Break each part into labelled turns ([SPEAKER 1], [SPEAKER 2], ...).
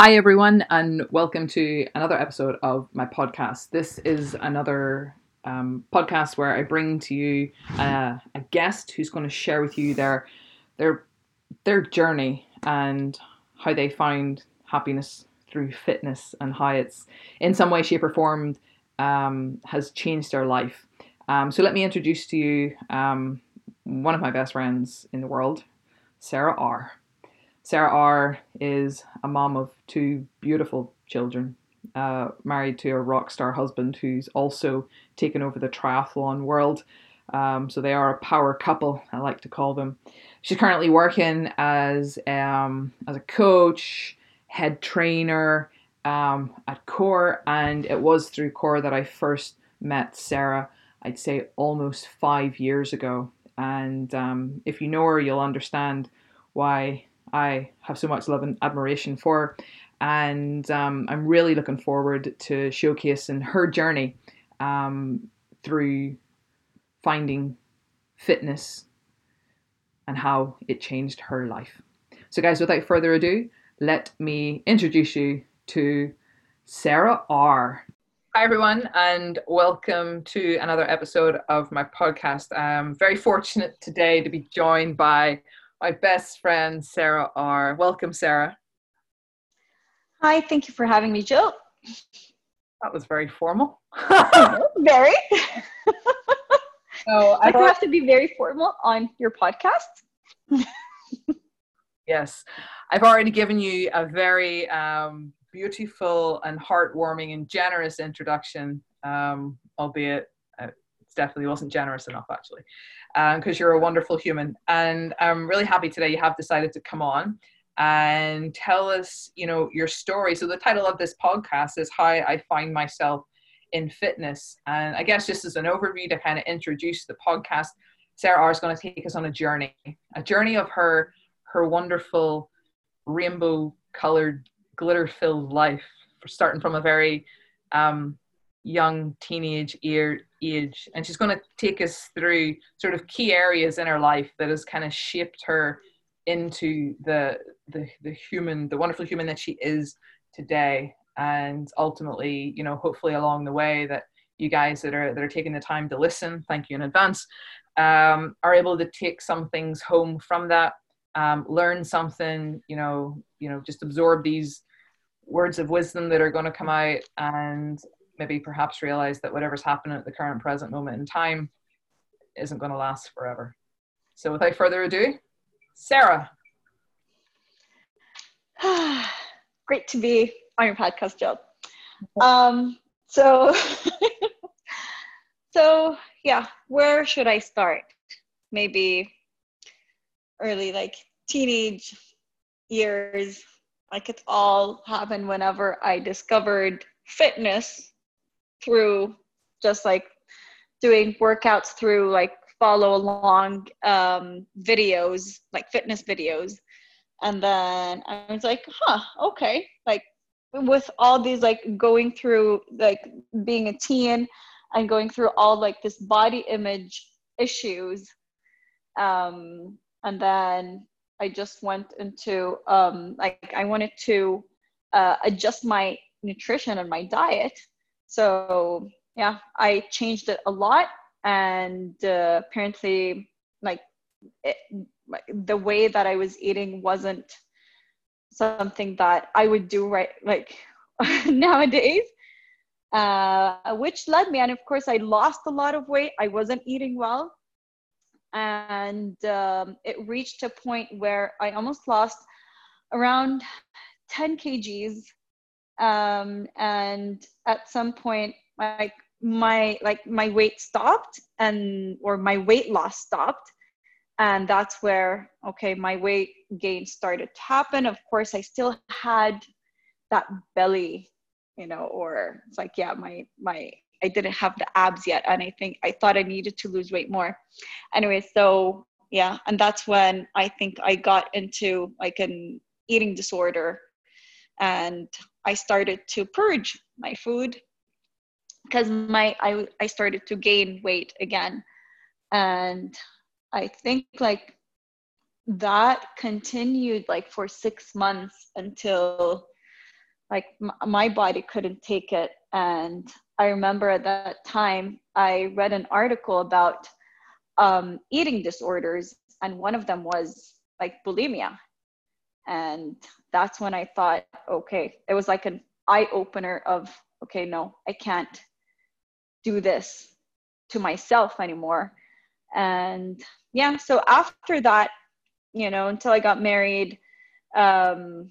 [SPEAKER 1] Hi, everyone, and welcome to another episode of my podcast. This is another um, podcast where I bring to you uh, a guest who's going to share with you their their their journey and how they find happiness through fitness and how it's in some way, shape, or form um, has changed their life. Um, so let me introduce to you um, one of my best friends in the world, Sarah R. Sarah R is a mom of two beautiful children, uh, married to a rock star husband who's also taken over the triathlon world. Um, so they are a power couple, I like to call them. She's currently working as um, as a coach, head trainer um, at Core, and it was through Core that I first met Sarah. I'd say almost five years ago. And um, if you know her, you'll understand why I have so much love and admiration for. And um, I'm really looking forward to showcasing her journey um, through finding fitness and how it changed her life. So, guys, without further ado, let me introduce you to Sarah R. Hi, everyone, and welcome to another episode of my podcast. I'm very fortunate today to be joined by my best friend, Sarah R. Welcome, Sarah.
[SPEAKER 2] Hi, thank you for having me, Jill.
[SPEAKER 1] That was very formal.
[SPEAKER 2] very. Oh, I have to be very formal on your podcast.
[SPEAKER 1] yes, I've already given you a very um, beautiful and heartwarming and generous introduction, um, albeit it definitely wasn't generous enough, actually because um, you're a wonderful human. And I'm really happy today you have decided to come on and tell us, you know, your story. So the title of this podcast is How I Find Myself in Fitness. And I guess just as an overview to kind of introduce the podcast, Sarah R is going to take us on a journey, a journey of her her wonderful rainbow colored glitter filled life, starting from a very um, young teenage ear, age and she's going to take us through sort of key areas in her life that has kind of shaped her into the, the the human the wonderful human that she is today. And ultimately you know hopefully along the way that you guys that are that are taking the time to listen thank you in advance um, are able to take some things home from that um, learn something you know you know just absorb these words of wisdom that are going to come out and maybe perhaps realize that whatever's happening at the current present moment in time isn't going to last forever. So without further ado, Sarah.
[SPEAKER 2] Great to be on your podcast, Jill. Um, so, so yeah, where should I start? Maybe early, like teenage years. Like it all happened whenever I discovered fitness through just like doing workouts through like follow along um, videos, like fitness videos. And then I was like, huh, okay. Like with all these, like going through, like being a teen and going through all like this body image issues. Um, and then I just went into, um, like, I wanted to uh, adjust my nutrition and my diet so yeah i changed it a lot and uh, apparently like it, the way that i was eating wasn't something that i would do right like nowadays uh, which led me and of course i lost a lot of weight. I wasn't eating well. And um, it reached a point where i almost lost around 10 kgs um, and at some point like my like my weight stopped and or my weight loss stopped. And that's where okay my weight gain started to happen. Of course i still had that belly you know or it's like yeah my my i didn't have the abs yet. And i think i thought i needed to lose weight more. Anyway so yeah and that's when i think i got into like an eating disorder. And I started to purge my food because my I, I started to gain weight again. And I think like that continued like for six months until like my body couldn't take it. And i remember at that time i read an article about um, eating disorders and one of them was like bulimia and that's when i thought okay it was like an eye opener of okay no i can't do this to myself anymore. And yeah so after that you know until i got married um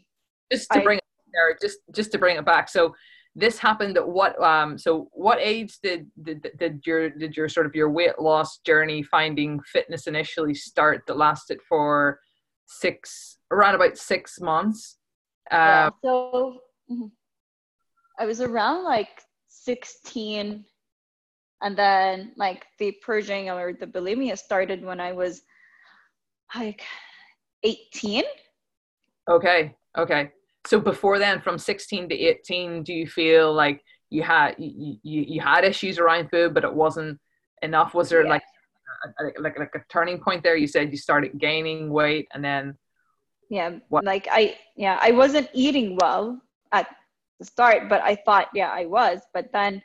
[SPEAKER 1] just to
[SPEAKER 2] I-
[SPEAKER 1] bring it there just just to bring it back. So this happened at what um so what age did did, did your did your sort of your weight loss journey finding fitness initially start that lasted for six around about six months
[SPEAKER 2] yeah,
[SPEAKER 1] uh,
[SPEAKER 2] so mhm. i was around like 16 and then like the purging or the bulimia started when i was like 18
[SPEAKER 1] okay okay so before then from 16 to 18 do you feel like you had you, you, you had issues around food but it wasn't enough was there
[SPEAKER 2] Yeah.
[SPEAKER 1] like like like a turning point there. You said you started gaining weight and then
[SPEAKER 2] yeah
[SPEAKER 1] What-
[SPEAKER 2] like i yeah i wasn't eating well at the start but i thought yeah i was. But then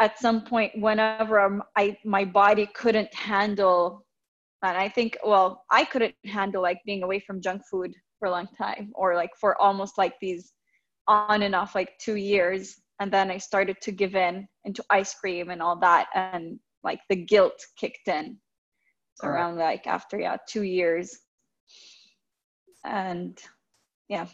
[SPEAKER 2] at some point whenever I'm- i my body couldn't handle and i think well i couldn't handle like being away from junk food for a long time or like for almost like these on and off like two years. And then i started to give in into ice cream and all that. And like the guilt kicked in
[SPEAKER 1] right.
[SPEAKER 2] around like after yeah two years. And yeah.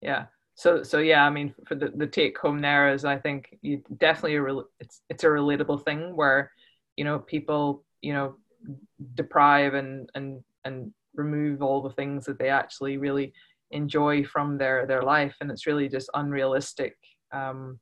[SPEAKER 1] Yeah. So so yeah i mean for the, the take home there is i think you definitely a rel- it's it's a relatable thing where you know people you know deprive and and and remove all the things that they actually really enjoy from their their life. And it's really just unrealistic um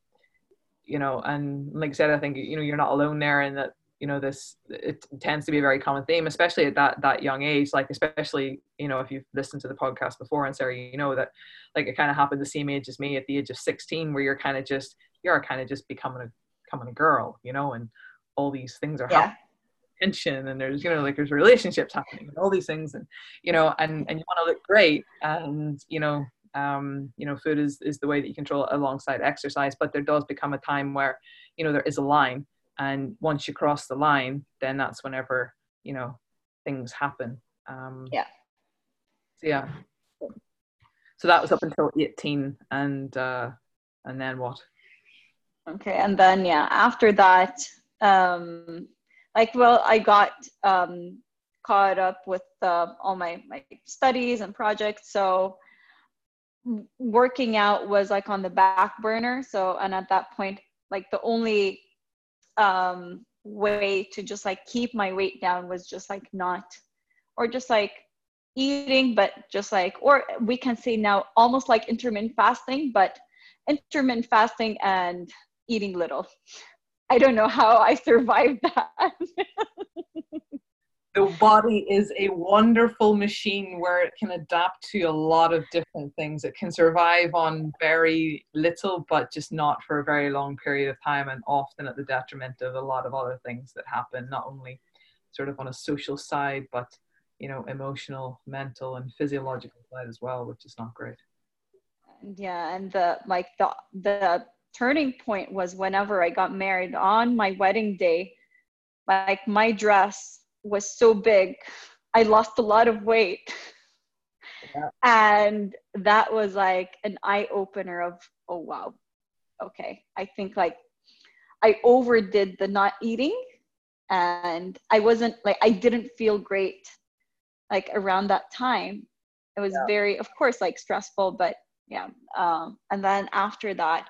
[SPEAKER 1] you know and like i said i think you know you're not alone there and that you know this it tends to be a very common theme especially at that that young age like especially you know if you've listened to the podcast before and sarah you know that like it kind of happened the same age as me at the age of 16 where you're kind of just you're kind of just becoming a becoming a girl you know and all these things are
[SPEAKER 2] yeah.
[SPEAKER 1] happening tension and there's you know like there's relationships happening and all these things and you know and and you want to look great and you know um you know food is is the way that you control it alongside exercise but there does become a time where you know there is a line. And once you cross the line then that's whenever you know things happen. Um
[SPEAKER 2] Yeah.
[SPEAKER 1] so yeah. So that was up until 18 and uh and then what?
[SPEAKER 2] Okay and then yeah after that um like well i got um caught up with uh, all my my studies and projects. So working out was like on the back burner so and at that point like the only um way to just like keep my weight down was just like not or just like eating but just like or we can say now almost like intermittent fasting but intermittent fasting and eating little. I don't know how I survived that.
[SPEAKER 1] the body is a wonderful machine where it can adapt to a lot of different things. It can survive on very little, but just not for a very long period of time, and often at the detriment of a lot of other things that happen, not only sort of on a social side, but you know, emotional, mental, and physiological side as well, which is not great.
[SPEAKER 2] yeah, and the like the the turning point was whenever I got married on my wedding day. Like my dress was so big, I lost a lot of weight.
[SPEAKER 1] Yeah.
[SPEAKER 2] And that was like an eye opener of, oh wow, okay. I think like I overdid the not eating and I wasn't like I didn't feel great like around that time. It was
[SPEAKER 1] Yeah.
[SPEAKER 2] very of course like stressful, but yeah. Um and then after that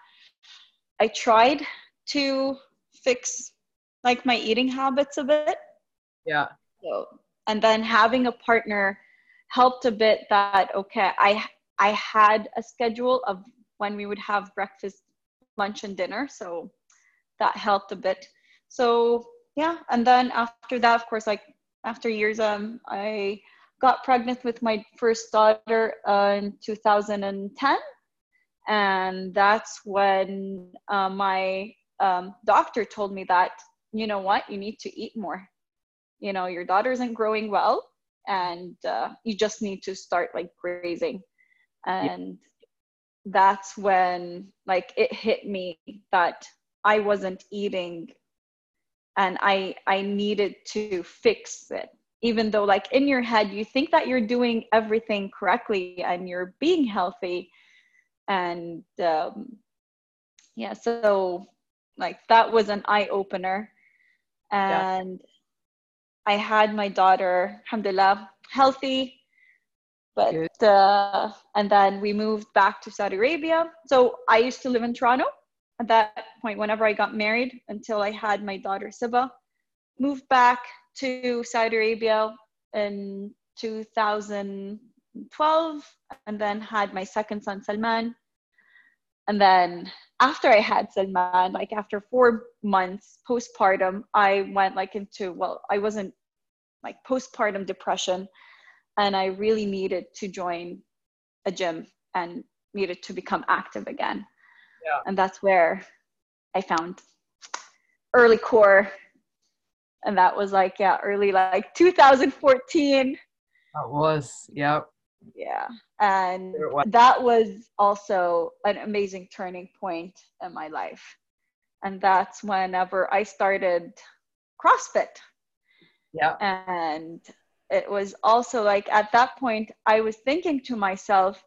[SPEAKER 2] I tried to fix like my eating habits a bit.
[SPEAKER 1] Yeah,
[SPEAKER 2] So, and then having a partner helped a bit that okay, I I had a schedule of when we would have breakfast, lunch and dinner, so that helped a bit. So, yeah, and then after that of course like after years um I got pregnant with my first daughter uh, in 2010 and that's when uh, my um, doctor told me that you know what? You need to eat more you know your daughter isn't growing well and uh, you just need to start like grazing. And that's when like it hit me that I wasn't eating and I I needed to fix it. Even though like in your head you think that you're doing everything correctly and you're being healthy and um, yeah so like that was an eye opener and yeah. I had my daughter alhamdulillah healthy but uh, and then we moved back to saudi arabia. So i used to live in toronto at that point whenever i got married until i had my daughter siba. Moved back to saudi arabia in 2012 and then had my second son salman and then after I had Salman, like after four months postpartum, I went like into, well, I wasn't like postpartum depression and I really needed to join a gym and needed to become active again. Yeah. And that's where I found early core. And that was like, yeah, early like 2014.
[SPEAKER 1] That was, yep.
[SPEAKER 2] Yeah. And that was also an amazing turning point in my life. And that's whenever I started CrossFit.
[SPEAKER 1] Yeah.
[SPEAKER 2] And it was also like at that point, I was thinking to myself,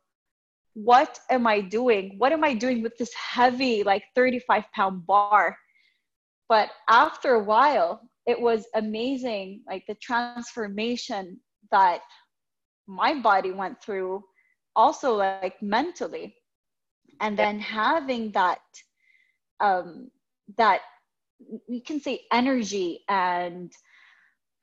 [SPEAKER 2] what am I doing? What am I doing with this heavy, like 35 pound bar? But after a while, it was amazing, like the transformation that my body went through also like mentally. And then having that um that we can say energy and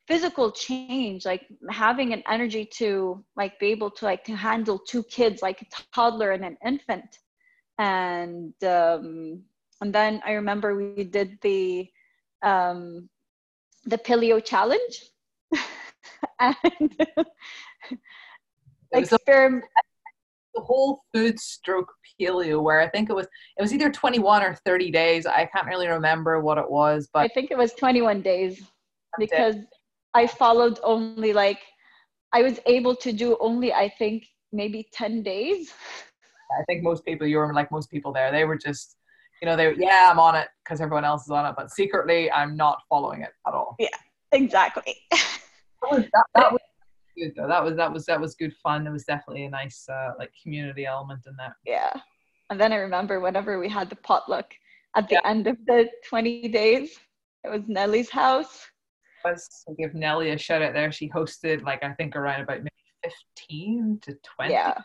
[SPEAKER 2] physical change like having an energy to like be able to like to handle two kids like a toddler and an infant. And um and then i remember we did the um the paleo challenge. And
[SPEAKER 1] experiment the whole food stroke paleo where I think it was it was either 21 or 30 days. I can't really remember what it was, but
[SPEAKER 2] I think it was 21 days because it. I followed only like I was able to do only I think maybe 10 days.
[SPEAKER 1] I think most people you were like most people there. They were just you know they yeah I'm on it because everyone else is on it, but secretly I'm not following it at all.
[SPEAKER 2] Yeah, exactly.
[SPEAKER 1] that was, that, that was good though. That was that was that was good fun. There was definitely a nice uh, like community element in that.
[SPEAKER 2] Yeah, and then I remember whenever we had the potluck at the yeah. end of the twenty days, it was Nellie's house.
[SPEAKER 1] Was I give Nellie a shout out there? She hosted like I think around about maybe fifteen to twenty.
[SPEAKER 2] Yeah.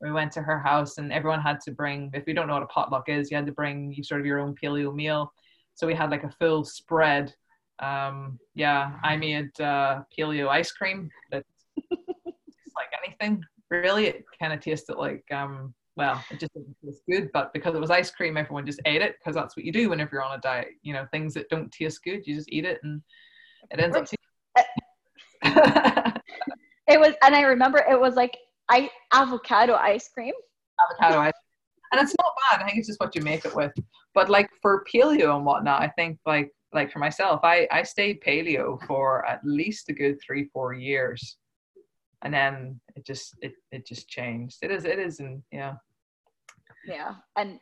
[SPEAKER 1] We went to her house and everyone had to bring. If you don't know what a potluck is, you had to bring you sort of your own paleo meal. So we had like a full spread um, yeah, I made uh, paleo ice cream that's like anything. Really, it kind of tasted like um, well, it just didn't taste good. But because it was ice cream, everyone just ate it because that's what you do whenever you're on a diet. You know, things that don't taste good, you just eat it, and it ends up.
[SPEAKER 2] it was, and I remember it was like I avocado ice cream.
[SPEAKER 1] Avocado ice, and it's not bad. I think it's just what you make it with. But like for paleo and whatnot, I think like like for myself, I I stayed paleo for at least a good three four years, and then it just it it just changed. It is it is and yeah.
[SPEAKER 2] Yeah, and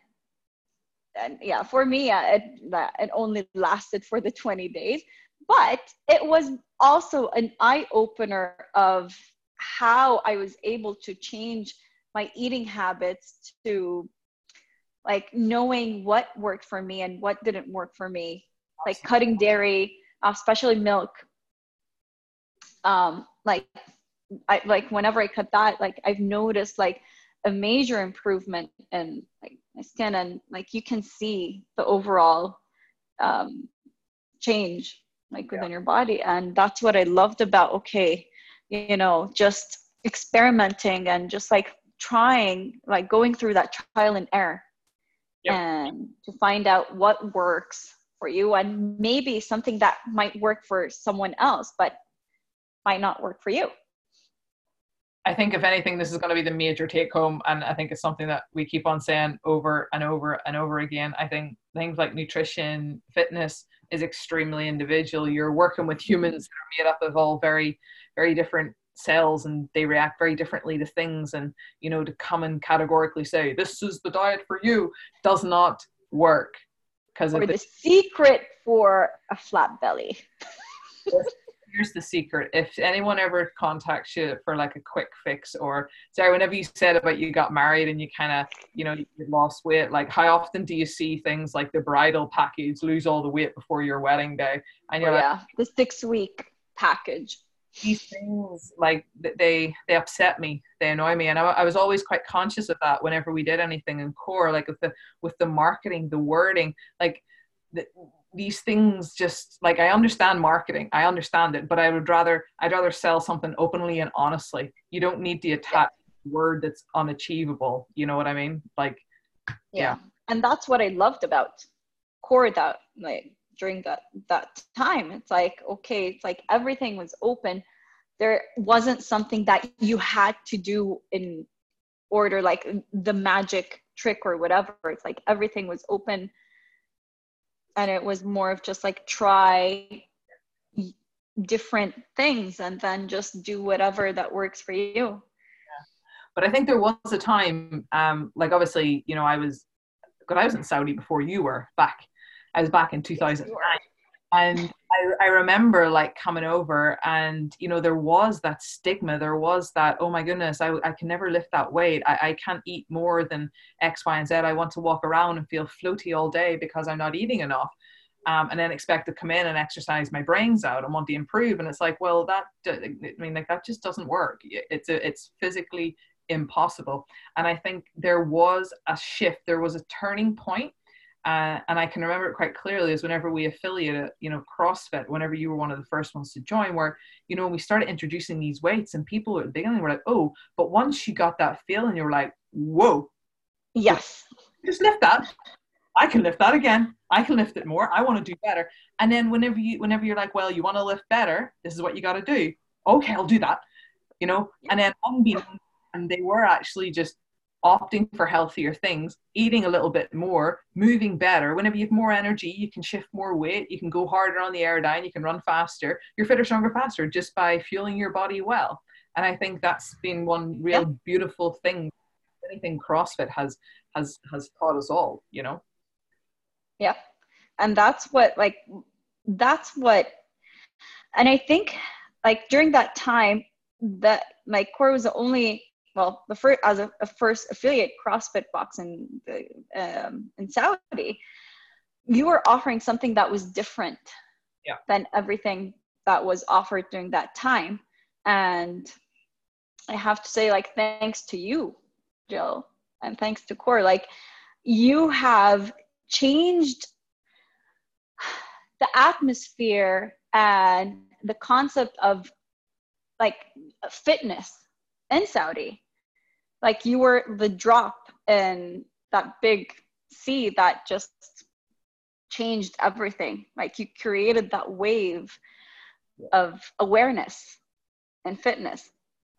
[SPEAKER 2] and yeah, for me, uh, it it only lasted for the twenty days, but it was also an eye opener of how I was able to change my eating habits to like knowing what worked for me and what didn't work for me like cutting dairy, uh, especially milk. Um, like I like whenever I cut that, like I've noticed like a major improvement in like my skin and like you can see the overall um, change like within yeah. your body and that's what i loved about okay you know just experimenting and just like trying like going through that trial and error yep. and to find out what works for you and maybe something that might work for someone else but might not work for you
[SPEAKER 1] I think if anything, this is going to be the major take home, and I think it's something that we keep on saying over and over and over again. I think things like nutrition, fitness is extremely individual. You're working with humans that are made up of all very, very different cells and they react very differently to things and you know to come and categorically say this is the diet for you does not work
[SPEAKER 2] because or the, the secret for a flat belly.
[SPEAKER 1] Here's the secret. If anyone ever contacts you for like a quick fix or sorry whenever you said about you got married and you kind of you know you lost weight like how often do you see things like the bridal package lose all the weight before your wedding day?
[SPEAKER 2] And you're oh, like, yeah. The six week package
[SPEAKER 1] these things like they they upset me. They annoy me. And I, I, was always quite conscious of that whenever we did anything in core like with the with the marketing the wording like the, these things just like i understand marketing. I understand it. But i would rather i'd rather sell something openly and honestly. You don't need to attach a word that's unachievable. You know what i mean? Like
[SPEAKER 2] yeah, yeah. and that's what i loved about core that like during that that time. It's like okay it's like everything was open. There wasn't something that you had to do in order like the magic trick or whatever. It's like everything was open. And it was more of just like try different things and then just do whatever that works for you.
[SPEAKER 1] But i think there was a time um like obviously you know i was because i was in saudi before you were back I was back in 2009. And I, I remember like coming over and, you know, there was that stigma. There was that, oh my goodness, I, I can never lift that weight. I, I can't eat more than X, Y, and Z. I want to walk around and feel floaty all day because I'm not eating enough. Um, and then expect to come in and exercise my brains out and want to improve. And it's like, well, that, I mean, like that just doesn't work. It's a, it's physically impossible. And I think there was a shift. There was a turning point uh, and I can remember it quite clearly is whenever we affiliated, you know, CrossFit, whenever you were one of the first ones to join, where, you know, we started introducing these weights and people at the beginning were like, oh, but once you got that feeling, you're like, whoa.
[SPEAKER 2] Yes.
[SPEAKER 1] Just lift that. I can lift that again. I can lift it more. I want to do better. And then whenever you, whenever you're like, well, you want to lift better, this is what you got to do. Okay, I'll do that. You know, and then unbeknownst, and they were actually just opting for healthier things, eating a little bit more, moving better. Whenever you have more energy, you can shift more weight, you can go harder on the airdyne, you can run faster. You're fitter, stronger, faster just by fueling your body well. And I think that's been one real yeah. beautiful thing. Anything CrossFit has has has taught us all, you know.
[SPEAKER 2] Yeah, and that's what like that's what, and I think like during that time that my core was the only well, the first as a, a first affiliate CrossFit box in the, um, in Saudi, you were offering something that was different
[SPEAKER 1] yeah.
[SPEAKER 2] than everything that was offered during that time. And I have to say, like, thanks to you, Jill, and thanks to Core, like, you have changed the atmosphere and the concept of like fitness in Saudi like you were the drop in that big sea that just changed everything. Like you created that wave of awareness and fitness.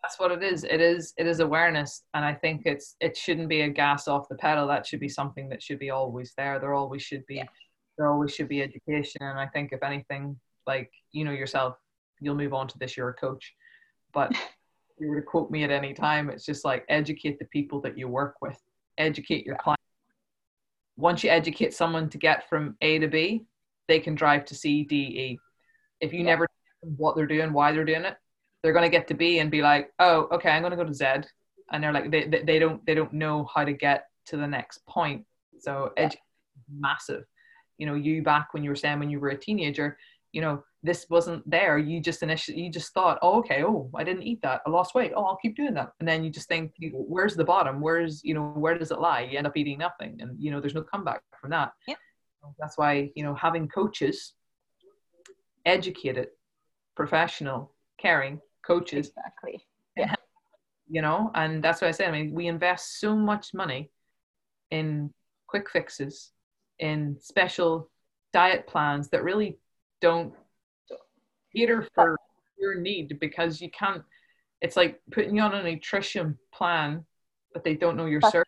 [SPEAKER 1] That's what it is. It is it is awareness. And i think it's it shouldn't be a gas off the pedal. That should be something that should be always there. There always should be yeah. there always should be education. And i think if anything like you know yourself you'll move on to this. You're a coach. But you were to quote me at any time, it's just like educate the people that you work with, educate your client. Once you educate someone to get from A to B, they can drive to C, D, E. If you yeah. never what they're doing, why they're doing it, they're going to get to B and be like, oh, okay, I'm going to go to Z, and they're like, they, they, they don't they don't know how to get to the next point. So yeah. education massive. You know, you back when you were saying when you were a teenager, you know, this wasn't there. You just initially you just thought oh okay oh i didn't eat that. I lost weight. Oh i'll keep doing that. And then you just think where's the bottom? Where's you know where does it lie? You end up eating nothing and you know there's no comeback from that.
[SPEAKER 2] Yep.
[SPEAKER 1] that's why you know having coaches educated professional caring coaches
[SPEAKER 2] exactly. yeah.
[SPEAKER 1] you know and that's why i say i mean we invest so much money in quick fixes in special diet plans that really don't cater for your need because you can't it's like putting you on a nutrition plan but they don't know your service.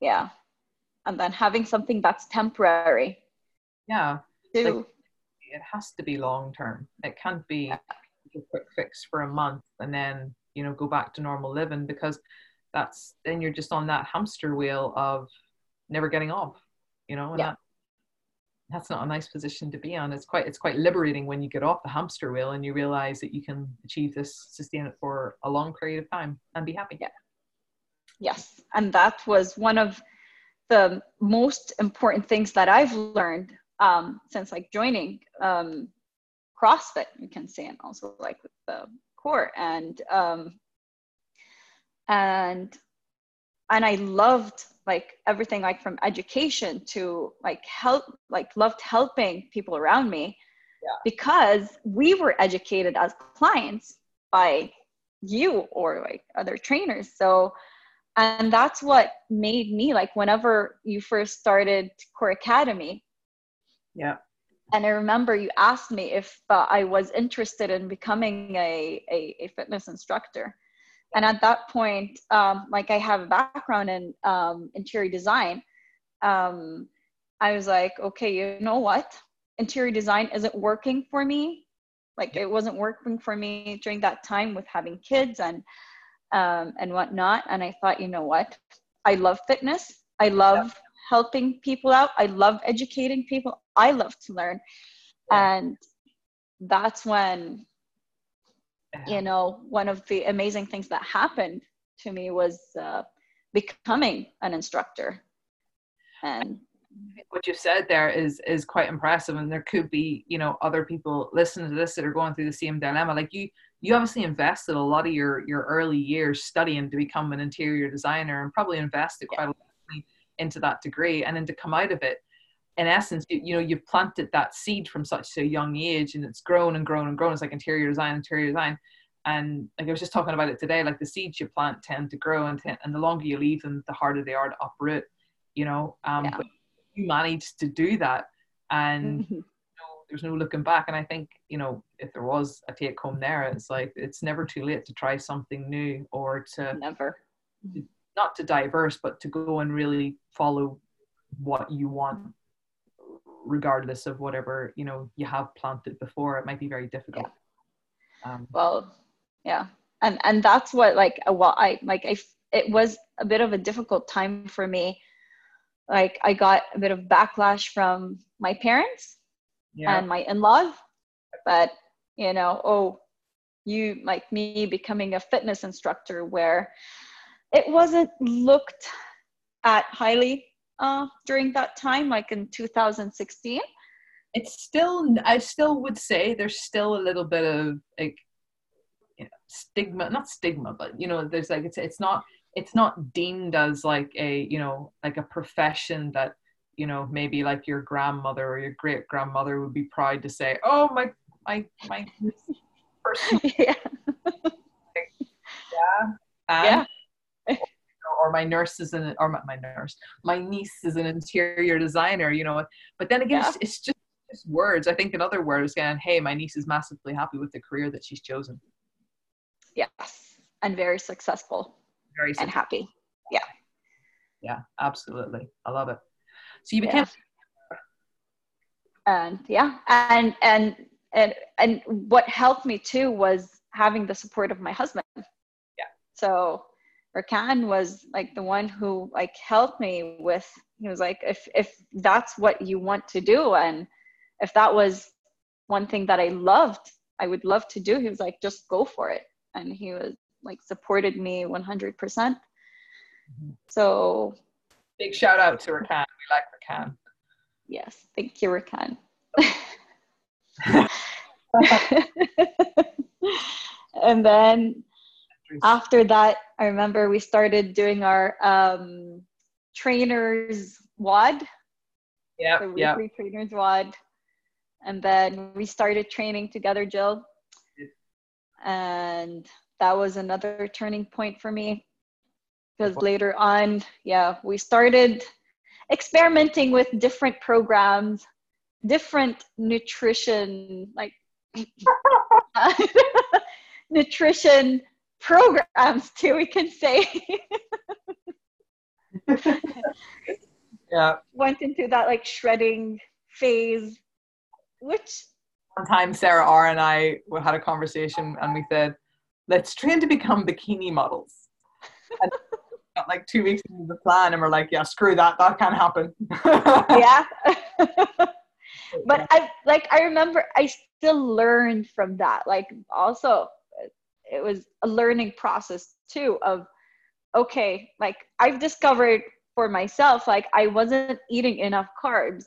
[SPEAKER 2] Yeah. And then having something that's temporary.
[SPEAKER 1] Yeah. Like, it has to be long term. It can't be a quick fix for a month and then you know go back to normal living because that's then you're just on that hamster wheel of never getting off you know and
[SPEAKER 2] Yeah.
[SPEAKER 1] that, that's not a nice position to be on it's quite it's quite liberating when you get off the hamster wheel and you realize that you can achieve this sustain it for a long period of time and be happy
[SPEAKER 2] Yeah. Yes. And that was one of the most important things that I've learned um, since like joining um, CrossFit, you can say, and also like with the core. And um, and and I loved like everything like from education to like help like loved helping people around me
[SPEAKER 1] Yeah.
[SPEAKER 2] because we were educated as clients by you or like other trainers. So and that's what made me like whenever you first started core academy
[SPEAKER 1] yeah.
[SPEAKER 2] and i remember you asked me if uh, i was interested in becoming a, a, a fitness instructor and at that point um, like i have a background in um, interior design. Um, i was like okay you know what? Interior design isn't working for me. Like it wasn't working for me during that time with having kids and um, and whatnot. And i thought you know what? I love fitness. I love helping people out. I love educating people. I love to learn.
[SPEAKER 1] Yeah.
[SPEAKER 2] and that's when you know one of the amazing things that happened to me was uh, becoming an instructor. And
[SPEAKER 1] what you said there is is quite impressive and there could be you know other people listening to this that are going through the same dilemma. Like you you obviously invested a lot of your your early years studying to become an interior designer and probably invested quite a lot into that degree and then to come out of it in essence you, you know you've planted that seed from such a young age and it's grown and grown and grown it's like interior design interior design and like I was just talking about it today like the seeds you plant tend to grow and, t- and the longer you leave them the harder they are to uproot you know um
[SPEAKER 2] Yeah.
[SPEAKER 1] but you managed to do that and
[SPEAKER 2] Mhm.
[SPEAKER 1] no, there's no looking back. And I think, you know, if there was a take home there, it's like it's never too late to try something new or to
[SPEAKER 2] never
[SPEAKER 1] not to diverse, but to go and really follow what you want, regardless of whatever, you know, you have planted before. It might be very difficult. Um,
[SPEAKER 2] well yeah and and that's what like uh, well i like i it was a bit of a difficult time for me like i got a bit of backlash from my parents
[SPEAKER 1] yeah.
[SPEAKER 2] and my in-laws but you know oh you like me becoming a fitness instructor where it wasn't looked at highly uh, during that time like in 2016
[SPEAKER 1] it's still i still would say there's still a little bit of like you know, stigma not stigma but you know there's like it's it's not it's not deemed as like a you know like a profession that you know maybe like your grandmother or your great grandmother would be proud to say oh my my my person.
[SPEAKER 2] Yeah.
[SPEAKER 1] And,
[SPEAKER 2] yeah
[SPEAKER 1] or my nurse is an or my, my nurse my niece is an interior designer you know but then again
[SPEAKER 2] Yeah.
[SPEAKER 1] it's, it's just just words. I think another word is going hey my niece is massively happy with the career that she's chosen.
[SPEAKER 2] Yes and very successful
[SPEAKER 1] very
[SPEAKER 2] and happy.
[SPEAKER 1] yeah. Yeah, absolutely. I love it. So you became
[SPEAKER 2] yeah. and yeah and and and and what helped me too was having the support of my husband.
[SPEAKER 1] Yeah.
[SPEAKER 2] so Rakan was like the one who like helped me with he was like if if that's what you want to do and if that was one thing that I loved I would love to do he was like just go for it. And he was like supported me 100%.
[SPEAKER 1] Mhm.
[SPEAKER 2] so
[SPEAKER 1] big shout out to Rakan. We like Rakan.
[SPEAKER 2] Yes. Thank you Rakan. And then after that, I remember we started doing our um, trainers WOD.
[SPEAKER 1] yeah
[SPEAKER 2] the weekly trainers WOD. And then we started training together, Jill. And that was another turning point for me. Because later on, yeah, we started experimenting with different programs, different nutrition, like nutrition programs too, we can say.
[SPEAKER 1] yeah
[SPEAKER 2] Went into that like shredding phase, which
[SPEAKER 1] one time Sarah R and I had a conversation and we said, let's train to become bikini models. And got like two weeks into the plan and we're like, yeah, screw that, that can't happen.
[SPEAKER 2] yeah. but I like I remember I still learned from that. Like also it was a learning process too of okay, like I've discovered for myself like I wasn't eating enough carbs.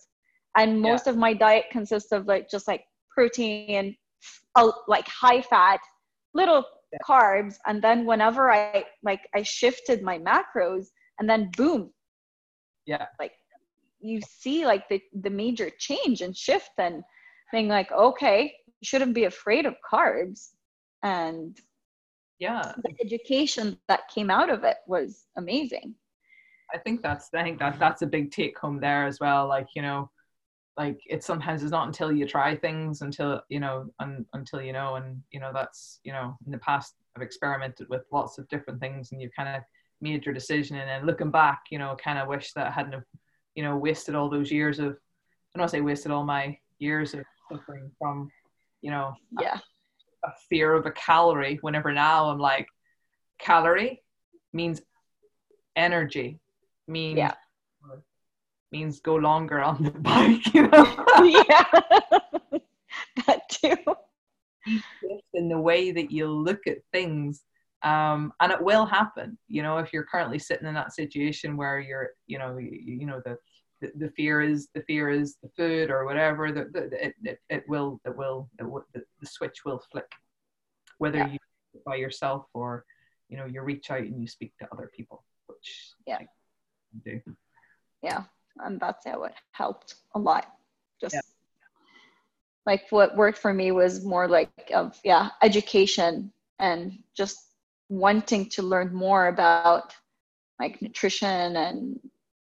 [SPEAKER 2] And most yeah. of my diet consists of like just like protein uh, like high fat little yeah. carbs. And then whenever i like i shifted my macros and then boom.
[SPEAKER 1] Yeah.
[SPEAKER 2] Like you see like the the major change and shift and being like okay you shouldn't be afraid of carbs. And
[SPEAKER 1] yeah.
[SPEAKER 2] The education that came out of it was amazing.
[SPEAKER 1] I think that's i think that that's a big take home there as well like you know like it sometimes is not until you try things until you know un, until you know and you know that's you know in the past i've experimented with lots of different things and you've kind of made your decision and then looking back you know kind of wish that i hadn't have you know wasted all those years of i don't say wasted all my years of suffering from you know
[SPEAKER 2] yeah
[SPEAKER 1] a, fear of a calorie whenever now i'm like calorie means energy means
[SPEAKER 2] yeah
[SPEAKER 1] means go longer on the bike, you know?
[SPEAKER 2] yeah, that too.
[SPEAKER 1] In the way that you look at things, um, and it will happen. You know, if you're currently sitting in that situation where you're, you know, you, you know the, the, the fear is the fear is the food or whatever. The, the, it, it, it will it will it will the, the switch will flick, whether yeah. you by yourself or you know you reach out and you speak to other people, which
[SPEAKER 2] yeah,
[SPEAKER 1] do.
[SPEAKER 2] Yeah, and that's how it helped a lot just yeah. like what worked for me was more like of yeah education and just wanting to learn more about like nutrition and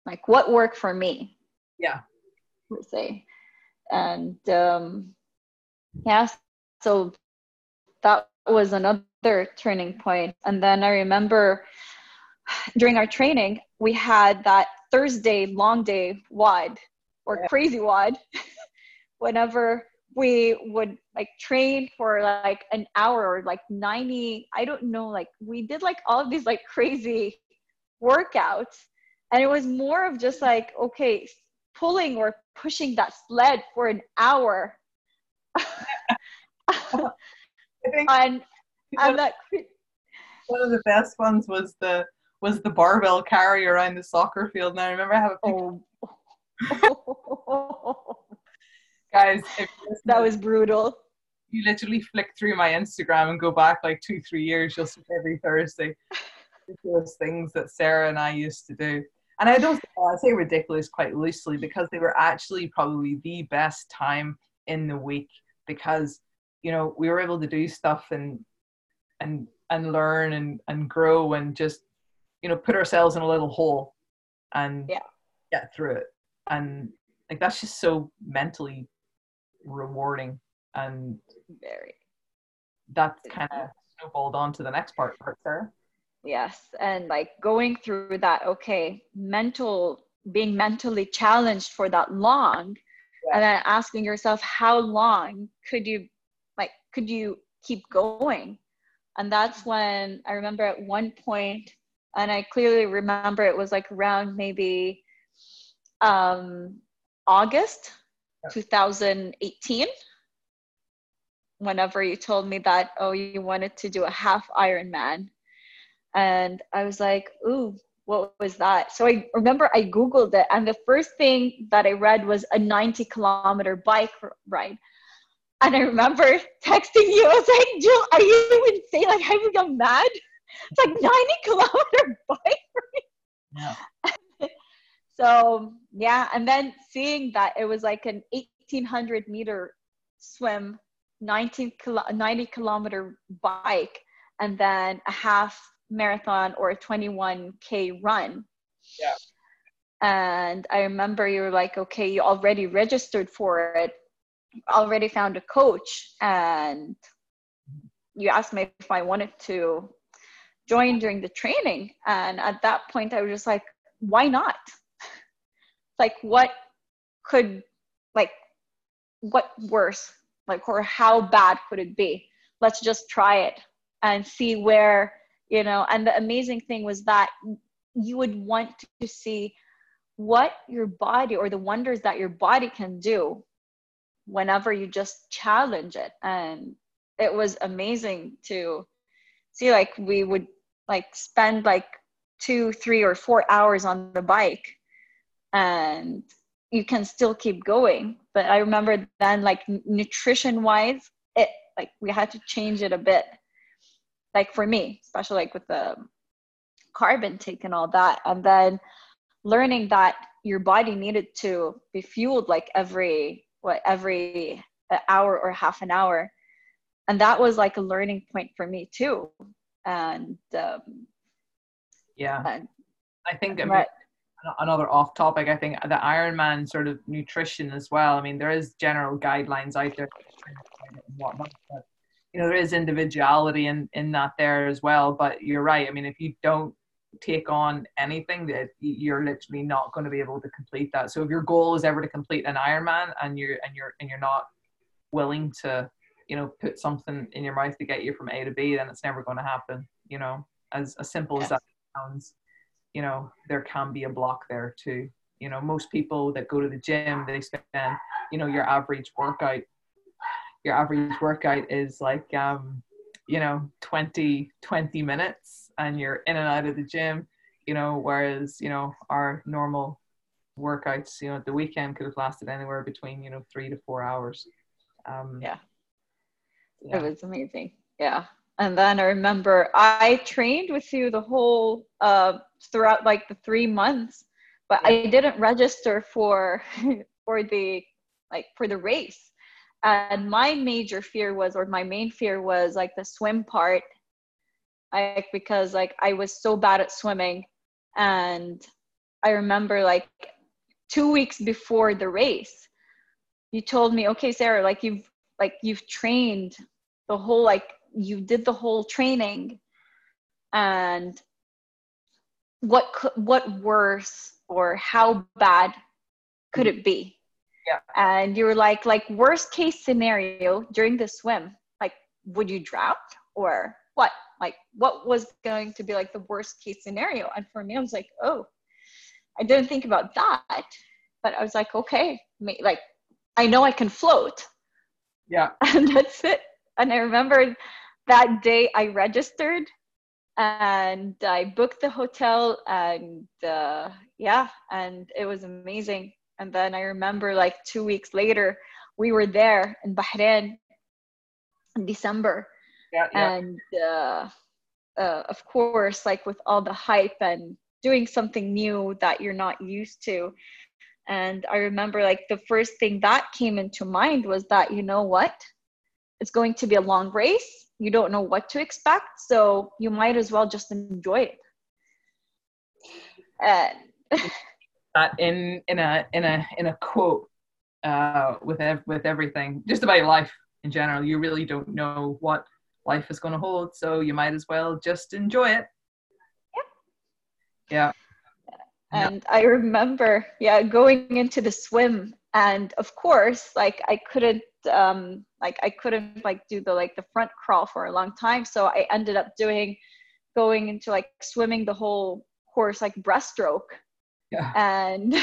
[SPEAKER 2] like what worked for me?
[SPEAKER 1] Yeah.
[SPEAKER 2] Per se and um yeah so that was another turning point. and then i remember during our training we had that Thursday long day WOD or yeah. crazy WOD whenever we would like train for like an hour or like 90 i don't know like we did like all of these like crazy workouts and it was more of just like okay pulling or pushing that sled for an hour and and that
[SPEAKER 1] one of the best ones was the was the barbell carry around the soccer field. And I remember I have a picture. Oh. Guys,
[SPEAKER 2] that was brutal.
[SPEAKER 1] You literally flick through my Instagram and go back like two, three years. You'll see every Thursday those things that Sarah and I used to do. And I don't I say ridiculous quite loosely because they were actually probably the best time in the week because you know we were able to do stuff and and and learn and and grow and just you know put ourselves in a little hole and
[SPEAKER 2] yeah.
[SPEAKER 1] get through it. And like that's just so mentally rewarding and
[SPEAKER 2] very.
[SPEAKER 1] that's kind of snowballed on to the next part part sarah
[SPEAKER 2] yes and like going through that okay mental being mentally challenged for that long yeah. and then asking yourself how long could you like could you keep going and that's when i remember at one point and I clearly remember it was like around maybe um, August 2018. Whenever you told me that, oh, you wanted to do a half Ironman, and I was like, ooh, what was that? So I remember I googled it, and the first thing that I read was a 90 kilometer bike ride. And I remember texting you. I was like, Jill, are you insane? Like, have you gone mad? it's like 90 kilometer bike ride. yeah. so yeah and then seeing that it was like an 1800 meter swim 19 90 kilometer bike and then a half marathon or a 21k run
[SPEAKER 1] yeah
[SPEAKER 2] and i remember you were like okay you already registered for it already found a coach and you asked me if i wanted to join during the training. And at that point, I was just like, why not? like, what could, like, what worse like or how bad could it be let's just try it and see where you know and the amazing thing was that you would want to see what your body or the wonders that your body can do whenever you just challenge it. And it was amazing to see like we would like spend like two three or four hours on the bike and you can still keep going. But i remember then like nutrition wise it like we had to change it a bit like for me especially like with the carb intake and all that and then learning that your body needed to be fueled like every what every hour or half an hour. And that was like a learning point for me too. And um,
[SPEAKER 1] yeah. and, i think right. another off topic i think the ironman sort of nutrition as well. I mean there is general guidelines out there whatnot, but you know there is individuality in in that there as well but you're right. I mean if you don't take on anything that you're literally not going to be able to complete that. So if your goal is ever to complete an ironman and you're and you're and you're not willing to you know put something in your mouth to get you from a to b then it's never going to happen you know? As, as simple yes. as that sounds you know there can be a block there too. You know most people that go to the gym they spend you know your average workout your average workout is like um you know 20 20 minutes and you're in and out of the gym you know whereas you know our normal workouts you know at the weekend could have lasted anywhere between you know three to four hours.
[SPEAKER 2] Um yeah, yeah. it was amazing. Yeah. And then i remember i trained with you the whole uh throughout like the three months but yeah. i didn't register for for the like for the race and my major fear was or my main fear was like the swim part like because like i was so bad at swimming. And i remember like two weeks before the race you told me okay sarah like you've like you've trained the whole like you did the whole training. And what could what worse or how bad could hmm. it be
[SPEAKER 1] yeah.
[SPEAKER 2] And you were like, like worst case scenario during the swim, like would you drown or what? Like what was going to be like the worst case scenario? And for me, I was like, oh, I didn't think about that. But I was like, okay, like I know I can float.
[SPEAKER 1] Yeah.
[SPEAKER 2] And that's it. And I remember that day I registered and I booked the hotel and uh, yeah, and it was amazing. And then I remember like two weeks later, we were there in Bahrain in December.
[SPEAKER 1] Yeah, yeah.
[SPEAKER 2] And uh, uh, of course, like with all the hype and doing something new that you're not used to. And I remember like the first thing that came into mind was that, you know what? It's going to be a long race. You don't know what to expect. So you might as well just enjoy it. And
[SPEAKER 1] that in in a in a in a quote uh, with ev- with everything, just about life in general. You really don't know what life is going to hold, so you might as well just enjoy it.
[SPEAKER 2] Yeah. Yeah. And I remember, yeah, going into the swim, and of course, like I couldn't, um, like I couldn't like do the like the front crawl for a long time, so I ended up doing, going into like swimming the whole course like breaststroke
[SPEAKER 1] yeah.
[SPEAKER 2] and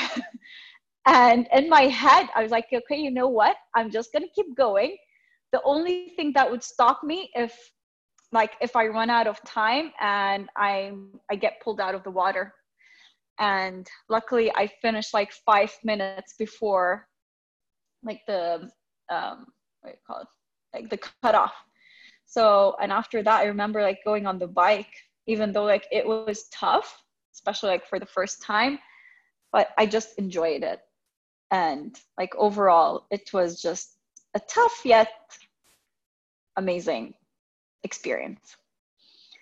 [SPEAKER 2] and in my head i was like okay you know what? I'm just gonna keep going. The only thing that would stop me if like if i run out of time and i i get pulled out of the water. And luckily i finished like five minutes before like the um what do you call it? Like the cutoff. So and after that i remember like going on the bike even though like it was tough especially like for the first time but I just enjoyed it. And like overall, it was just a tough yet amazing experience.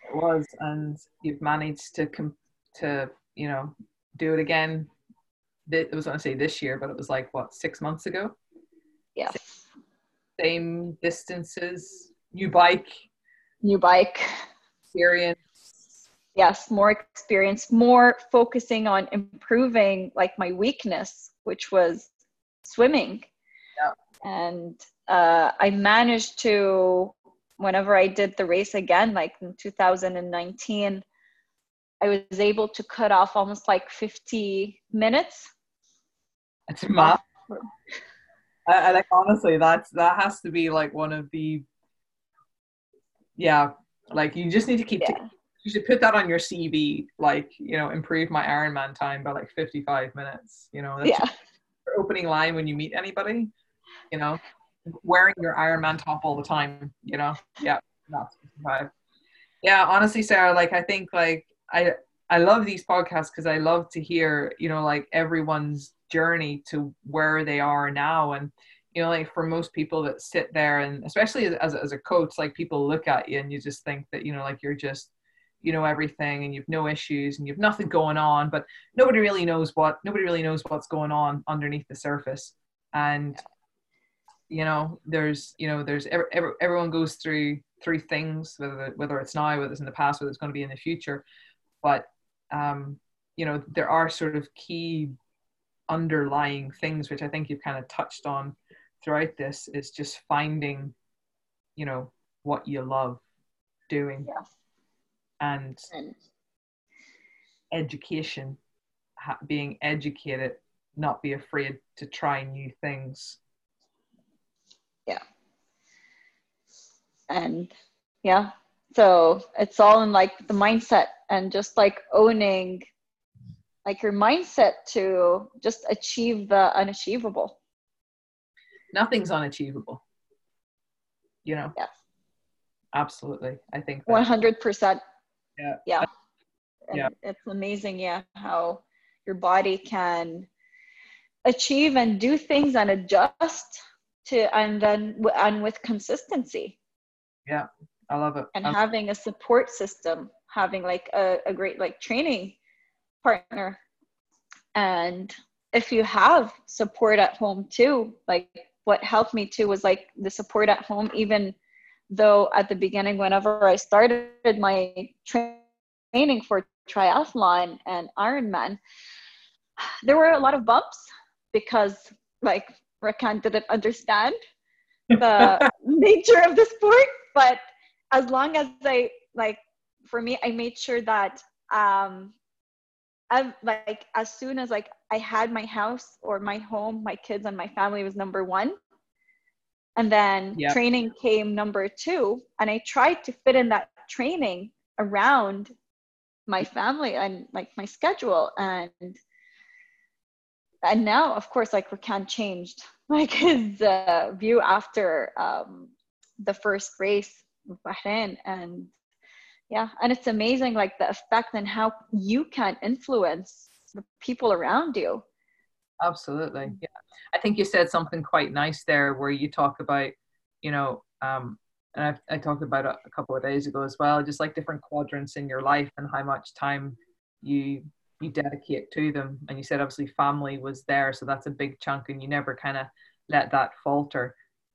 [SPEAKER 1] It was, and you've managed to com- to you know do it again. It was going to say this year, but it was like what six months ago.
[SPEAKER 2] Yes.
[SPEAKER 1] Same distances, new bike.
[SPEAKER 2] New bike.
[SPEAKER 1] Experience
[SPEAKER 2] yes more experience more focusing on improving like my weakness which was swimming
[SPEAKER 1] yeah.
[SPEAKER 2] and uh, I managed to, whenever I did the race again, like in 2019, I was able to cut off almost like 50 minutes.
[SPEAKER 1] That's a. I, I like honestly, that's that has to be like one of the yeah, like you just need to keep.
[SPEAKER 2] Yeah.
[SPEAKER 1] You should put that on your CV, like you know, improve my Ironman time by like fifty-five minutes. You know, that's
[SPEAKER 2] Yeah.
[SPEAKER 1] your opening line when you meet anybody. You know, wearing your Ironman top all the time. You know, yeah, that's 55. Yeah, honestly, Sarah, like I think like I I love these podcasts because I love to hear you know like everyone's journey to where they are now and you know like for most people that sit there and especially as, as a coach like people look at you and you just think that you know like you're just you know everything and you've no issues and you've nothing going on but nobody really knows what nobody really knows what's going on underneath the surface. And you know there's you know there's every, every, everyone goes through through things whether whether it's now whether it's in the past whether it's going to be in the future. But um you know there are sort of key underlying things which i think you've kind of touched on throughout this is just finding you know what you love doing.
[SPEAKER 2] Yeah.
[SPEAKER 1] And
[SPEAKER 2] And
[SPEAKER 1] education being educated not be afraid to try new things. Yeah.
[SPEAKER 2] and yeah so it's all in like the mindset and just like owning like your mindset to just achieve the unachievable.
[SPEAKER 1] Nothing's unachievable. You know?
[SPEAKER 2] Yeah.
[SPEAKER 1] absolutely. I think that,
[SPEAKER 2] 100%
[SPEAKER 1] Yeah.
[SPEAKER 2] yeah. And
[SPEAKER 1] Yeah.
[SPEAKER 2] it's amazing yeah how your body can achieve and do things and adjust to and then and with consistency.
[SPEAKER 1] Yeah. I love it.
[SPEAKER 2] And
[SPEAKER 1] I-
[SPEAKER 2] having a support system having like a, a great like training partner. And if you have support at home too like what helped me too was like the support at home even though at the beginning whenever i started my tra- training for triathlon and ironman there were a lot of bumps because like rakan didn't understand the nature of the sport. But as long as i like for me i made sure that um i like as soon as like i had my house or my home my kids and my family was number one and then
[SPEAKER 1] Yep.
[SPEAKER 2] training came number two and i tried to fit in that training around my family and like my schedule and and now of course like Rakan changed like his uh, view after um, the first race with Bahrain and yeah and it's amazing like the effect and how you can influence the people around you
[SPEAKER 1] absolutely yeah. I think you said something quite nice there where you talk about you know um and I, I talked about it a couple of days ago as well just like different quadrants in your life and how much time you you dedicate to them. And you said obviously family was there so that's a big chunk and you never kind of let that falter.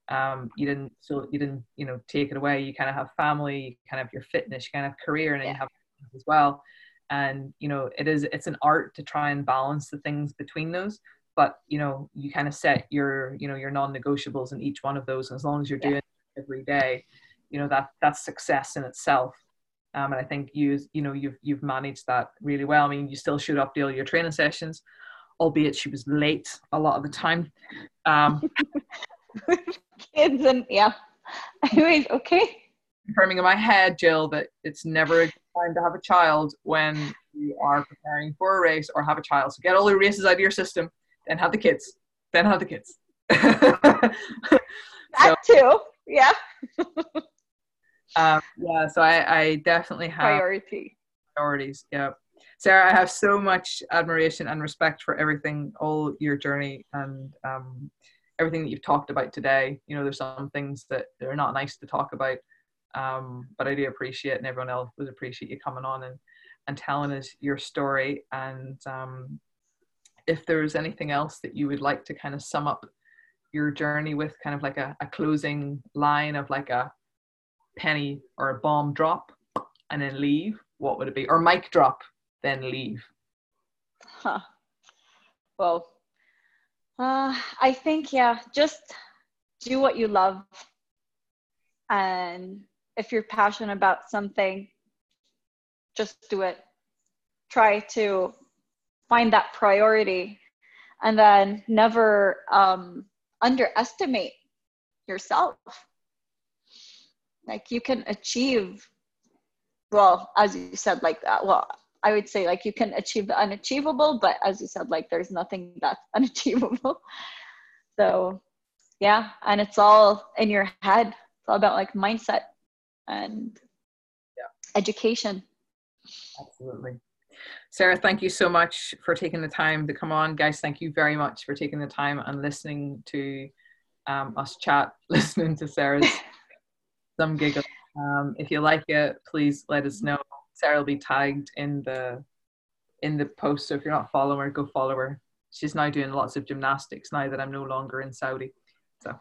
[SPEAKER 1] Um you didn't so you didn't you know take it away. You kind of have family you kind of have your fitness you kind of have career and then you have as well and you know it is it's an art to try and balance the things between those but you know you kind of set your you know your non-negotiables in each one of those and as long as you're
[SPEAKER 2] Yeah.
[SPEAKER 1] doing it every day you know that that's success in itself um, and I think you you know you've you've managed that really well. I mean, you still showed up to all your training sessions, albeit she was late a lot of the time. Um,
[SPEAKER 2] kids and yeah anyways okay
[SPEAKER 1] confirming in my head, Jill, that it's never a good time to have a child when you are preparing for a race or have a child. So get all the races out of your system, then have the kids, then have the kids.
[SPEAKER 2] that too yeah
[SPEAKER 1] um, yeah, so I, I definitely have
[SPEAKER 2] priority
[SPEAKER 1] priorities. Yeah. Sarah, I have so much admiration and respect for everything, all your journey and um, everything that you've talked about today. You know, there's some things that are not nice to talk about, um, but I do appreciate, and everyone else would appreciate you coming on and, and telling us your story. And um, if there's anything else that you would like to kind of sum up your journey with, kind of like a, a closing line of like a penny or a bomb drop and then leave, what would it be? Or mic drop, then leave.
[SPEAKER 2] Huh. Well, uh, I think yeah, just do what you love. And if you're passionate about something, just do it. Try to find that priority and then never um, underestimate yourself. Like you can achieve, well, as you said, like that. Well, I would say like you can achieve the unachievable, but as you said, like there's nothing that's unachievable. So yeah, and it's all in your head. It's all about like mindset and yeah. education.
[SPEAKER 1] Absolutely. Sarah, thank you so much for taking the time to come on. Guys, thank you very much for taking the time and listening to um, us chat, listening to Sarah's some giggle. Um, if you like it, please let us know. Sarah will be tagged in the in the post. So if you're not following her, go follow her. She's now doing lots of gymnastics now that I'm no longer in Saudi. So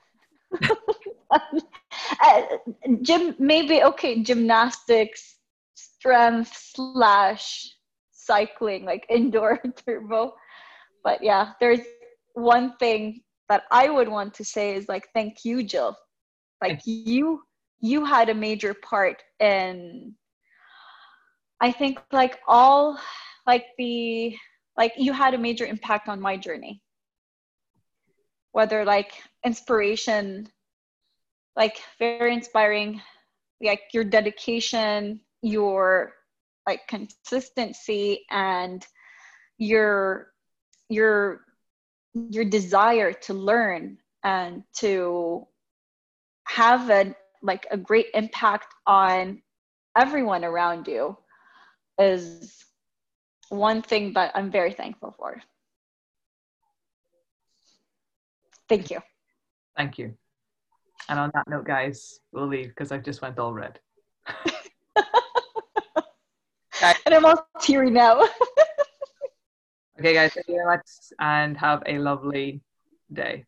[SPEAKER 2] uh, gym maybe okay, gymnastics, strength slash cycling, like indoor turbo. But yeah, there's one thing that I would want to say is like, thank you, Jill. Like you, you had a major part in, I think like all, like the, like you had a major impact on my journey. Whether like inspiration, like very inspiring, like your dedication, your like consistency and your your your desire to learn and to have a like a great impact on everyone around you is one thing that I'm very thankful for. Thank you.
[SPEAKER 1] Thank you. And on that note, guys, we'll leave because I've just went all red.
[SPEAKER 2] and I'm all teary now.
[SPEAKER 1] okay, guys, thank you very much and have a lovely day.